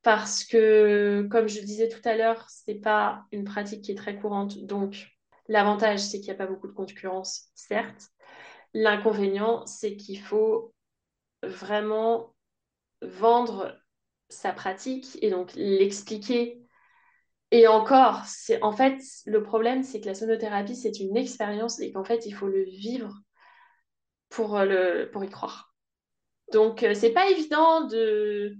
parce que, comme je disais tout à l'heure, c'est pas une pratique qui est très courante. Donc l'avantage, c'est qu'il n'y a pas beaucoup de concurrence, certes. L'inconvénient, c'est qu'il faut vraiment vendre sa pratique et donc l'expliquer. Et encore, c'est en fait le problème, c'est que la sonothérapie c'est une expérience et qu'en fait il faut le vivre pour y croire. Donc euh, c'est pas évident de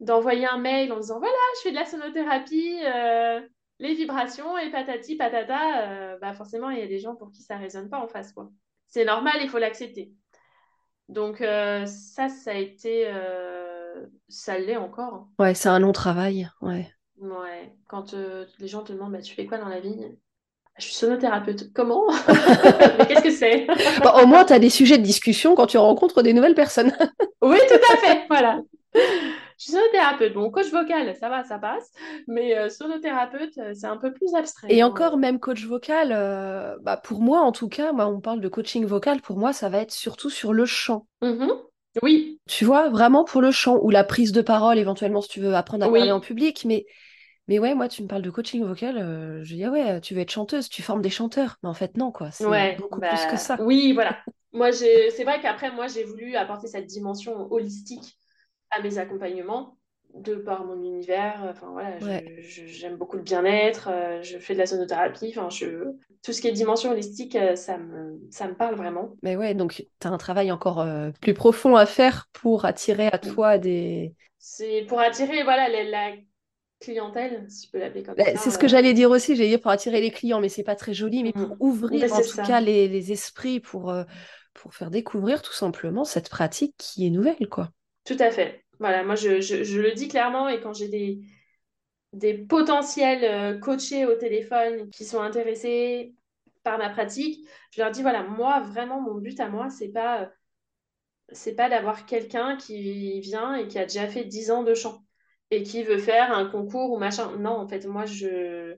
d'envoyer un mail en disant voilà je fais de la sonothérapie, euh, les vibrations et patati patata. bah forcément il y a des gens pour qui ça résonne pas en face quoi. C'est normal, il faut l'accepter. Donc euh, ça, ça a été... Euh, ça l'est encore. Hein. Ouais, c'est un long travail, ouais. Ouais, quand euh, les gens te demandent, bah, tu fais quoi dans la vie? Je suis sonothérapeute. Comment? Mais qu'est-ce que c'est? Au moins, tu as des sujets de discussion quand tu rencontres des nouvelles personnes. oui, tout à fait. Voilà. Je suis sonothérapeute. Bon, coach vocal, ça va, ça passe. Mais euh, sonothérapeute, euh, c'est un peu plus abstrait. Et encore, même coach vocal, euh, bah, pour moi, en tout cas, moi, on parle de coaching vocal. Pour moi, ça va être surtout sur le chant. Mm-hmm. Oui. Tu vois, vraiment pour le chant ou la prise de parole, éventuellement, si tu veux apprendre à parler en public. Mais, mais ouais, moi, tu me parles de coaching vocal. je dis, ah ouais, tu veux être chanteuse, tu formes des chanteurs. Mais en fait, non, quoi. C'est beaucoup plus que bah, ça. Oui, voilà. Moi, c'est vrai qu'après, moi, j'ai voulu apporter cette dimension holistique à mes accompagnements de par mon univers. Enfin voilà, j'aime beaucoup le bien-être, euh, je fais de la sonothérapie, enfin je... tout ce qui est dimension holistique, euh, ça me, ça me parle vraiment. Mais ouais, donc tu as un travail encore euh, plus profond à faire pour attirer à toi des... C'est pour attirer voilà, la, clientèle, si je peux l'appeler comme bah, ça. C'est ce que j'allais dire aussi, j'allais dire pour attirer les clients, mais c'est pas très joli, mais pour mm. ouvrir en tout cas les, les, esprits, pour, pour faire découvrir tout simplement cette pratique qui est nouvelle, quoi. Tout à fait. Voilà, moi, je, le dis clairement et quand j'ai des, des potentiels euh, coachés au téléphone qui sont intéressés par ma pratique, je leur dis, voilà, moi, vraiment, mon but à moi, c'est pas, c'est pas d'avoir quelqu'un qui vient et qui a déjà fait 10 ans de chant et qui veut faire un concours ou machin. Non, en fait, moi, je...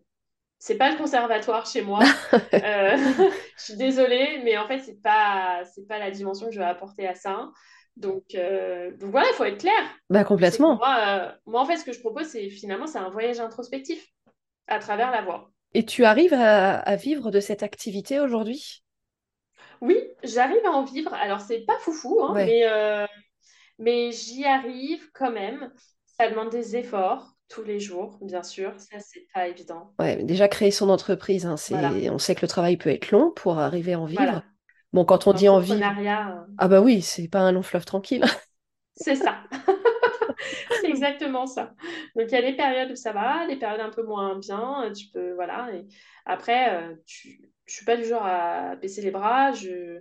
C'est pas le conservatoire chez moi. Euh, je suis désolée, mais en fait, c'est pas, c'est pas la dimension que je vais apporter à ça. Donc, euh, donc voilà, il faut être clair. Bah, complètement. Euh, moi, en fait, ce que je propose, c'est finalement, c'est un voyage introspectif à travers la voix. Et tu arrives à, vivre de cette activité aujourd'hui? Oui, j'arrive à en vivre. Alors, c'est pas foufou, hein, mais, mais j'y arrive quand même. Ça demande des efforts tous les jours, bien sûr. Ça, c'est pas évident. Ouais, déjà créer son entreprise, hein, on sait que le travail peut être long pour arriver à en vivre. Bon, quand on dit envie. Euh. Ah bah oui, c'est pas un long fleuve tranquille. c'est ça. c'est exactement ça. Donc il y a des périodes où ça va, des périodes un peu moins bien. Tu peux, voilà. Et après, euh, tu... je suis pas du genre à baisser les bras. Je,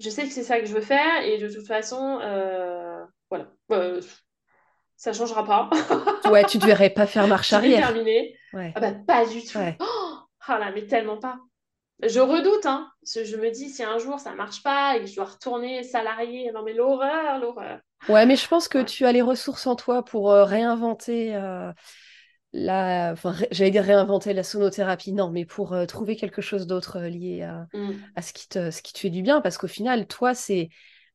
je sais que c'est ça que je veux faire et de toute façon, euh... voilà. Euh, ça changera pas. ouais, tu ne devrais pas faire marche arrière. terminé. Ouais. Ah bah pas du tout. Oh, ah là, mais tellement pas. Je redoute, hein. Je me dis, si un jour ça marche pas et que je dois retourner salarié, non mais l'horreur, l'horreur. Ouais, mais je pense que tu as les ressources en toi pour euh, réinventer euh, la. Enfin, j'allais dire réinventer la sonothérapie, non, mais pour euh, trouver quelque chose d'autre lié à, mm. à, ce, qui te, ce qui te fait du bien. Parce qu'au final, toi, c'est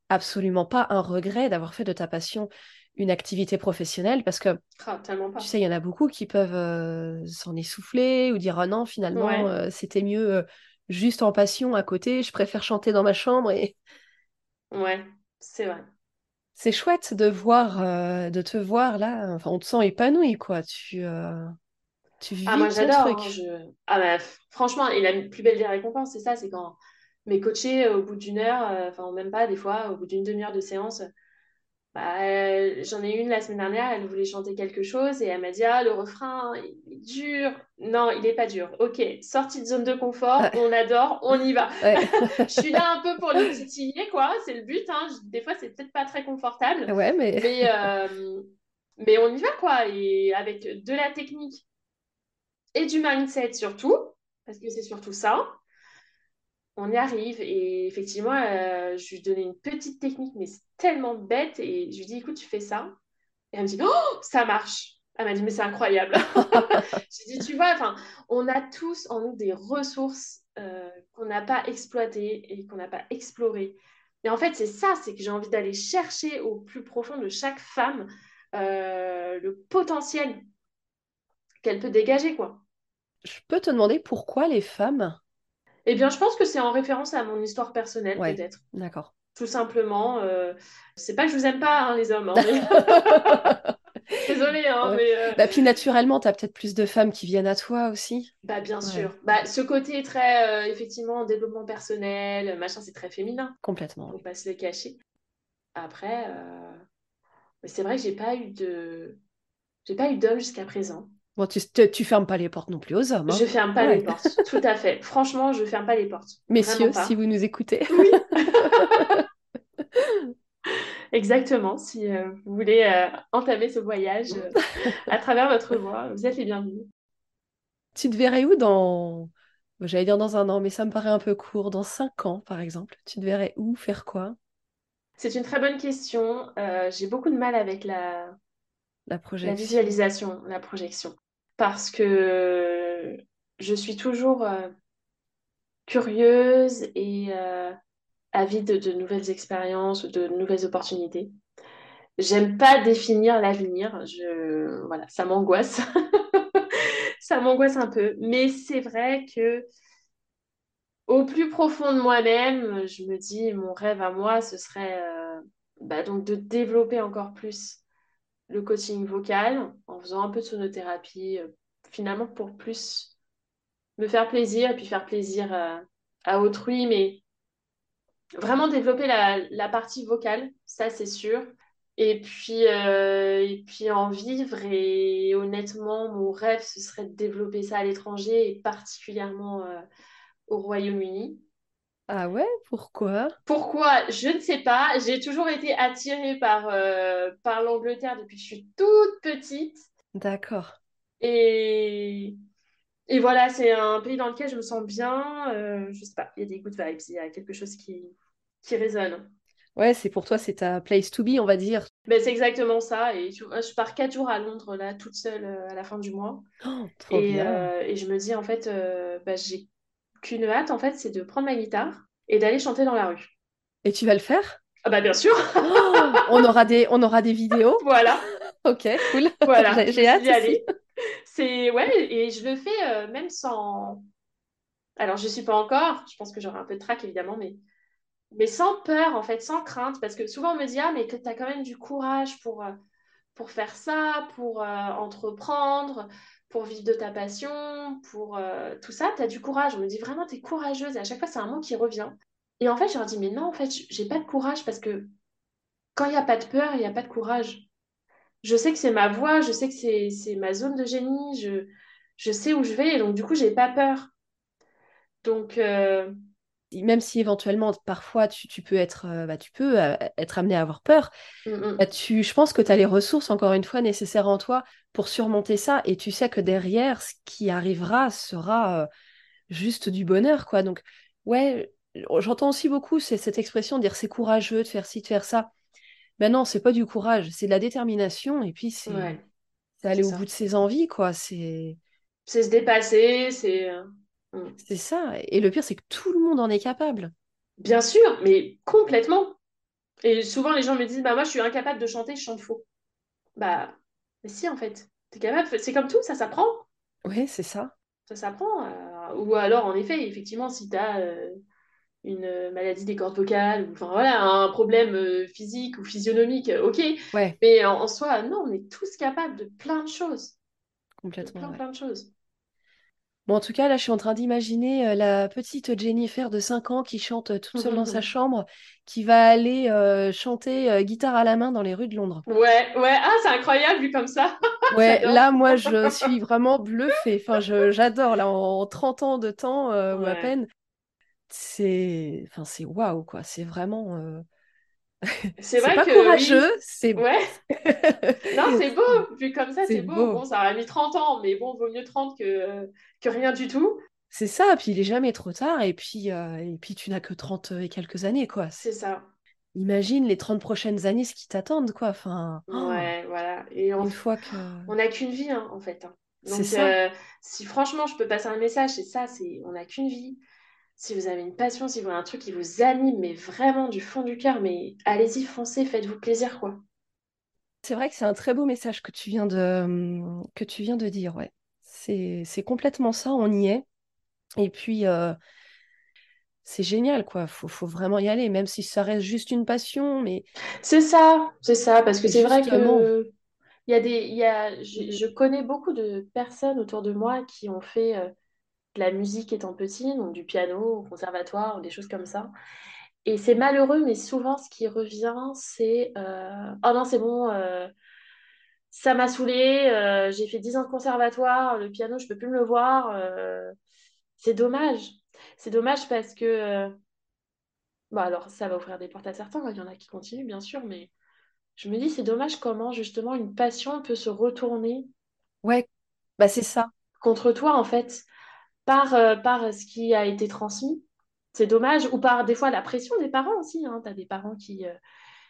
absolument pas un regret d'avoir fait de ta passion une activité professionnelle parce que ah, tu sais il y en a beaucoup qui peuvent s'en essouffler ou dire ah non finalement c'était mieux juste en passion à côté. Je préfère chanter dans ma chambre et. Ouais, c'est vrai. C'est chouette de voir, euh, de te voir là. Enfin, on te sent épanoui, quoi. Tu, euh, tu vis ah, moi j'adore. Hein, ah, bah, franchement, et la plus belle des récompenses, c'est ça, c'est quand mes coachés, au bout d'une heure, euh, enfin, même pas, des fois, au bout d'une demi-heure de séance, bah, j'en ai une la semaine dernière, elle voulait chanter quelque chose et elle m'a dit Ah, le refrain, il est dur. Non, il n'est pas dur. Ok, sortie de zone de confort, on adore, on y va. je suis là un peu pour les titiller, quoi. C'est le but. Hein. Des fois, c'est peut-être pas très confortable. Ouais, mais. Mais, euh, mais on y va, quoi. Et avec de la technique et du mindset surtout, parce que c'est surtout ça on y arrive. Et effectivement, euh, je lui donnais une petite technique, mais c'est tellement bête. Et je lui dis, écoute, tu fais ça. Et elle me dit, oh, ça marche. Elle m'a dit, mais c'est incroyable. J'ai dit, tu vois, on a tous en nous des ressources euh, qu'on n'a pas exploitées et qu'on n'a pas explorées. Et en fait, c'est ça, c'est que j'ai envie d'aller chercher au plus profond de chaque femme euh, le potentiel qu'elle peut dégager, quoi. Je peux te demander pourquoi les femmes eh bien, je pense que c'est en référence à mon histoire personnelle, peut-être. D'accord. Tout simplement. Euh... C'est pas que je vous aime pas, hein, les hommes. Hein, Désolée, hein, mais. Euh... Bah, puis naturellement, tu as peut-être plus de femmes qui viennent à toi aussi. Bah, bien sûr. Bah, ce côté est très, euh, effectivement, développement personnel, machin, c'est très féminin. Complètement. Faut pas se le cacher. Après, euh, c'est vrai que j'ai pas eu de. J'ai pas eu d'homme jusqu'à présent. Bon, tu, tu fermes pas les portes non plus aux hommes. Hein. Je ferme pas les portes, tout à fait. Franchement, je ferme pas les portes. Messieurs, si vous nous écoutez. Oui. Exactement. Si euh, vous voulez euh, entamer ce voyage euh, à travers votre voix, vous êtes les bienvenus. Tu te verrais où dans, j'allais dire dans un an, mais ça me paraît un peu court, dans cinq ans par exemple. Tu te verrais où, faire quoi? C'est une très bonne question. J'ai beaucoup de mal avec la, la, la visualisation, la projection parce que je suis toujours euh, curieuse et euh, avide de nouvelles expériences, de nouvelles opportunités. J'aime pas définir l'avenir, voilà, ça m'angoisse. ça m'angoisse un peu, mais c'est vrai que au plus profond de moi-même, je me dis mon rêve à moi, ce serait euh, bah, donc de développer encore plus le coaching vocal en faisant un peu de sonothérapie, euh, finalement pour plus me faire plaisir et puis faire plaisir à, autrui, mais vraiment développer la, partie vocale, ça c'est sûr. Et puis, euh, et puis en vivre, et honnêtement, mon rêve, ce serait de développer ça à l'étranger et particulièrement euh, au Royaume-Uni. Ah ouais, pourquoi? Pourquoi? Je ne sais pas. J'ai toujours été attirée par, euh, par l'Angleterre depuis que je suis toute petite. D'accord. Et, et voilà, c'est un pays dans lequel je me sens bien. Euh, je sais pas, il y a des good vibes, il y a quelque chose qui, qui résonne. Ouais, c'est pour toi, c'est ta place to be, on va dire. Ben, c'est exactement ça. Et je pars quatre jours à Londres, là, toute seule euh, à la fin du mois. Oh, trop et, bien. et je me dis, en fait, bah, j'ai qu'une hâte, en fait, c'est de prendre ma guitare et d'aller chanter dans la rue. Et tu vas le faire? Ah bah bien sûr oh, on, aura des, on aura des vidéos Voilà. ok, cool. Voilà, j'ai hâte. aller. C'est ouais, et je le fais euh, même sans. Alors je suis pas encore. Je pense que j'aurai un peu de trac évidemment, mais mais sans peur en fait, sans crainte, parce que souvent on me dit ah mais que tu as quand même du courage pour euh, pour faire ça, pour euh, entreprendre, pour vivre de ta passion, pour euh, tout ça, tu as du courage. On me dit vraiment, tu es courageuse. Et à chaque fois, c'est un mot qui revient. Et en fait, je leur dis, mais non, en fait, j'ai pas de courage parce que quand il n'y a pas de peur, il n'y a pas de courage. Je sais que c'est ma voix, je sais que c'est ma zone de génie, je, sais où je vais, et donc du coup, j'ai pas peur. Donc, euh, même si éventuellement, parfois, tu, peux, être, euh, bah, tu peux euh, être amené à avoir peur, mm, mm. Bah, tu, je pense que tu as les ressources, encore une fois, nécessaires en toi pour surmonter ça. Et tu sais que derrière, ce qui arrivera sera euh, juste du bonheur. quoi. Donc, ouais, j'entends aussi beaucoup cette expression de dire c'est courageux de faire ci, de faire ça. Mais non, c'est pas du courage, c'est de la détermination. Et puis, c'est aller au bout de ses envies. quoi. C'est se dépasser, c'est Mm. C'est ça. Et le pire, c'est que tout le monde en est capable. Bien sûr, mais complètement. Et souvent, les gens me disent, bah moi, je suis incapable de chanter, je chante faux. Bah, mais si, en fait. T'es capable. C'est comme tout, ça s'apprend. Oui, c'est ça. Ça s'apprend. Euh, ou alors, en effet, effectivement, si t'as euh, une maladie des cordes vocales, ou enfin voilà, un problème euh, physique ou physionomique, ok. Ouais. Mais en, soi, non, on est tous capables de plein de choses. Complètement. plein, plein de choses. Bon, en tout cas, là, je suis en train d'imaginer euh, la petite Jennifer de 5 ans qui chante euh, toute seule dans sa chambre, qui va aller euh, chanter guitare à la main dans les rues de Londres. Ouais, ouais, ah, c'est incroyable vu comme ça. Ouais, là, moi, je suis vraiment bluffée. Enfin, je, j'adore, là, en 30 ans de temps, ou à peine, c'est... Enfin, c'est waouh, quoi. C'est vraiment... euh, C'est vrai pas que courageux, oui. c'est... Ouais. Non, c'est beau. Vu comme ça, C'est beau. Bon, ça a mis 30 ans, mais bon, vaut mieux 30 que, que rien du tout. C'est ça, puis il est jamais trop tard, et puis, euh, et puis tu n'as que 30 et quelques années, quoi. C'est ça. Imagine les 30 prochaines années, ce qui t'attendent, quoi. Enfin, oh, Ouais, voilà. Et on une fois que... on n'a qu'une vie, hein, en fait. hein. Donc, ça. euh, si franchement, je peux passer un message, c'est ça, c'est on n'a qu'une vie. Si vous avez une passion, si vous avez un truc qui vous anime, mais vraiment du fond du cœur, mais allez-y, foncez, faites-vous plaisir, quoi. C'est vrai que c'est un très beau message que tu viens de, que tu viens de dire, ouais. C'est, c'est complètement ça, on y est. Et puis, euh, c'est génial, quoi. Faut, faut vraiment y aller, même si ça reste juste une passion, mais C'est ça, c'est ça, parce que c'est vrai que il y a des, il y a, je, je connais beaucoup de personnes autour de moi qui ont fait euh, de la musique étant petit, donc du piano au conservatoire ou des choses comme ça. Et c'est malheureux, mais souvent ce qui revient, c'est euh, Oh non, c'est bon, euh, ça m'a saoulé, euh, j'ai fait 10 ans de conservatoire, le piano, je peux plus me le voir. c'est dommage. C'est dommage parce que, bon, alors ça va ouvrir des portes à certains, il y en a qui continuent, bien sûr, mais je me dis, c'est dommage comment justement une passion peut se retourner ouais, bah c'est ça. contre toi, en fait, par, euh, par ce qui a été transmis. C'est dommage, ou par des fois la pression des parents aussi. Hein. Tu as des parents qui, euh,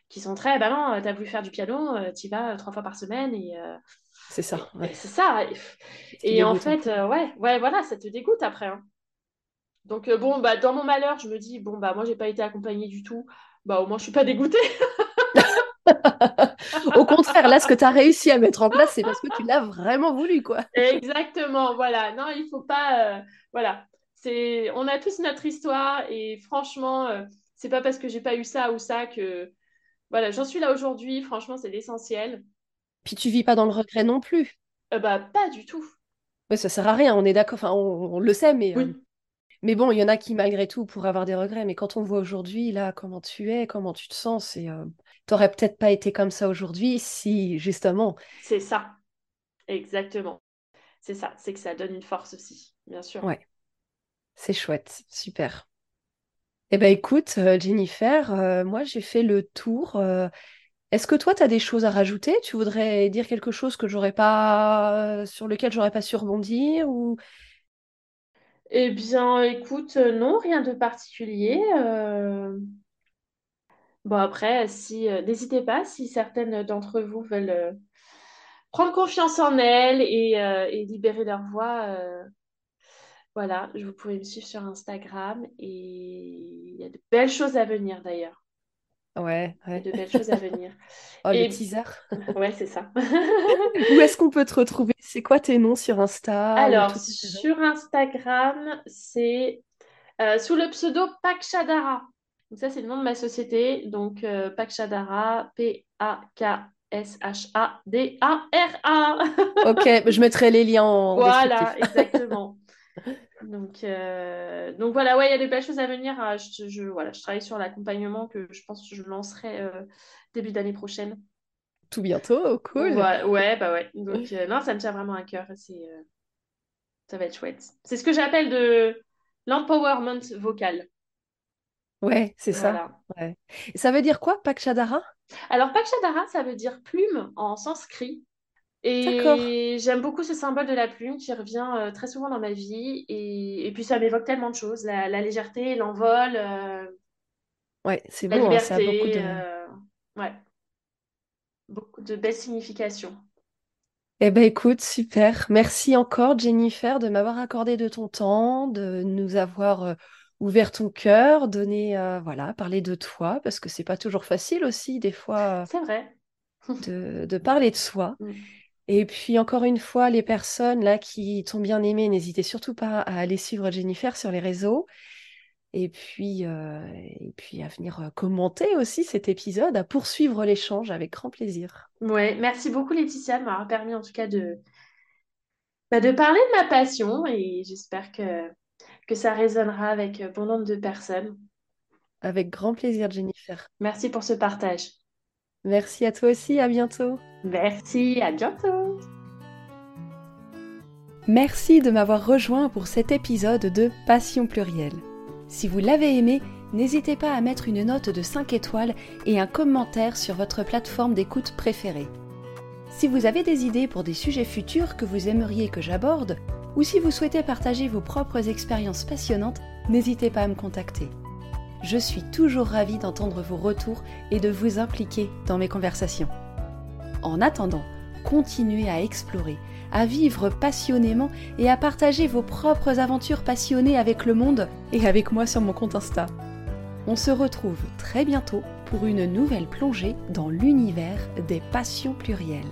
qui sont très, bah non, tu as voulu faire du piano, tu y vas euh, trois fois par semaine, et, euh, C'est ça, ouais. c'est ça. Et, en fait, euh, ouais, ouais, voilà, ça te dégoûte après. hein. Donc, euh, bon, bah, dans mon malheur, je me dis, bon, bah, moi, j'ai pas été accompagnée du tout. Bah, au moins, je suis pas dégoûtée. Au contraire, là, ce que tu as réussi à mettre en place, c'est parce que tu l'as vraiment voulu, quoi. Exactement, voilà. Non, il faut pas. euh, voilà. C'est, on a tous notre histoire et franchement, euh, c'est pas parce que j'ai pas eu ça ou ça que. Voilà, j'en suis là aujourd'hui. Franchement, c'est l'essentiel. Puis tu vis pas dans le regret non plus. Euh, bah, pas du tout. Ouais, ça sert à rien, on est d'accord, enfin, on, on le sait, mais, Oui, mais bon, il y en a qui, malgré tout, pourraient avoir des regrets. Mais quand on voit aujourd'hui, là, comment tu es, comment tu te sens, c'est, euh, t'aurais peut-être pas été comme ça aujourd'hui si, justement, c'est ça. Exactement. C'est ça. C'est que ça donne une force aussi, bien sûr. ouais, c'est chouette, super. Eh ben écoute, euh, Jennifer, euh, moi j'ai fait le tour. euh, est-ce que toi, tu as des choses à rajouter? Tu voudrais dire quelque chose que j'aurais pas, sur lequel j'aurais pas su rebondir ou... Eh bien, écoute, non, rien de particulier. euh, Bon, après, si, euh, n'hésitez pas, si certaines d'entre vous veulent euh, prendre confiance en elles et, euh, et libérer leur voix, voilà, je vous pouvez me suivre sur Instagram et il y a de belles choses à venir d'ailleurs. Ouais, Il y a ouais. de belles choses à venir. Oh, le Et teaser. ouais, c'est ça. Où est-ce qu'on peut te retrouver? C'est quoi tes noms sur Insta Alors, sur Instagram, c'est sous le pseudo Pakshadara. Donc ça, c'est le nom de ma société. Donc, euh, Pakshadara, P-A-K-S-H-A-D-A-R-A. Ok, je mettrai les liens en. Voilà, exactement. Donc, euh, donc voilà, ouais, il y a des belles choses à venir. Euh, Je, je- voilà, je travaille sur l'accompagnement que je pense que je lancerai euh, début d'année prochaine. Tout bientôt, cool. Ouais, ouais, bah ouais. Donc, euh, non, ça me tient vraiment à cœur. C'est, ça va être chouette. C'est ce que j'appelle de l'empowerment vocal. Ouais, c'est ça. Ouais. Ça veut dire quoi, Pakshadara? Alors, Pakshadara, ça veut dire plume en sanskrit. D'accord. Et j'aime beaucoup ce symbole de la plume qui revient euh, très souvent dans ma vie. Et, et puis, ça m'évoque tellement de choses. La, la légèreté, l'envol, euh, Ouais, c'est beau, hein, ça a beaucoup de... euh, ouais, beaucoup de belles significations. Eh ben écoute, super. Merci encore, Jennifer, de m'avoir accordé de ton temps, de nous avoir ouvert ton cœur, donné, euh, voilà, parler de toi, parce que c'est pas toujours facile aussi, des fois, C'est vrai. euh, de, de parler de soi. Mm. Et puis encore une fois, les personnes là qui t'ont bien aimé, n'hésitez surtout pas à aller suivre Jennifer sur les réseaux. Et puis, euh, et puis à venir euh, commenter aussi cet épisode, à poursuivre l'échange avec grand plaisir. Ouais, merci beaucoup Laetitia de m'avoir permis en tout cas de, bah, de parler de ma passion et j'espère que, que ça résonnera avec bon nombre de personnes. Avec grand plaisir, Jennifer. Merci pour ce partage. Merci à toi aussi, à bientôt. Merci, à bientôt. Merci de m'avoir rejoint pour cet épisode de Passion plurielle. Si vous l'avez aimé, n'hésitez pas à mettre une note de 5 étoiles et un commentaire sur votre plateforme d'écoute préférée. Si vous avez des idées pour des sujets futurs que vous aimeriez que j'aborde, ou si vous souhaitez partager vos propres expériences passionnantes, n'hésitez pas à me contacter. Je suis toujours ravie d'entendre vos retours et de vous impliquer dans mes conversations. En attendant, continuez à explorer, à vivre passionnément et à partager vos propres aventures passionnées avec le monde et avec moi sur mon compte Insta. On se retrouve très bientôt pour une nouvelle plongée dans l'univers des passions plurielles.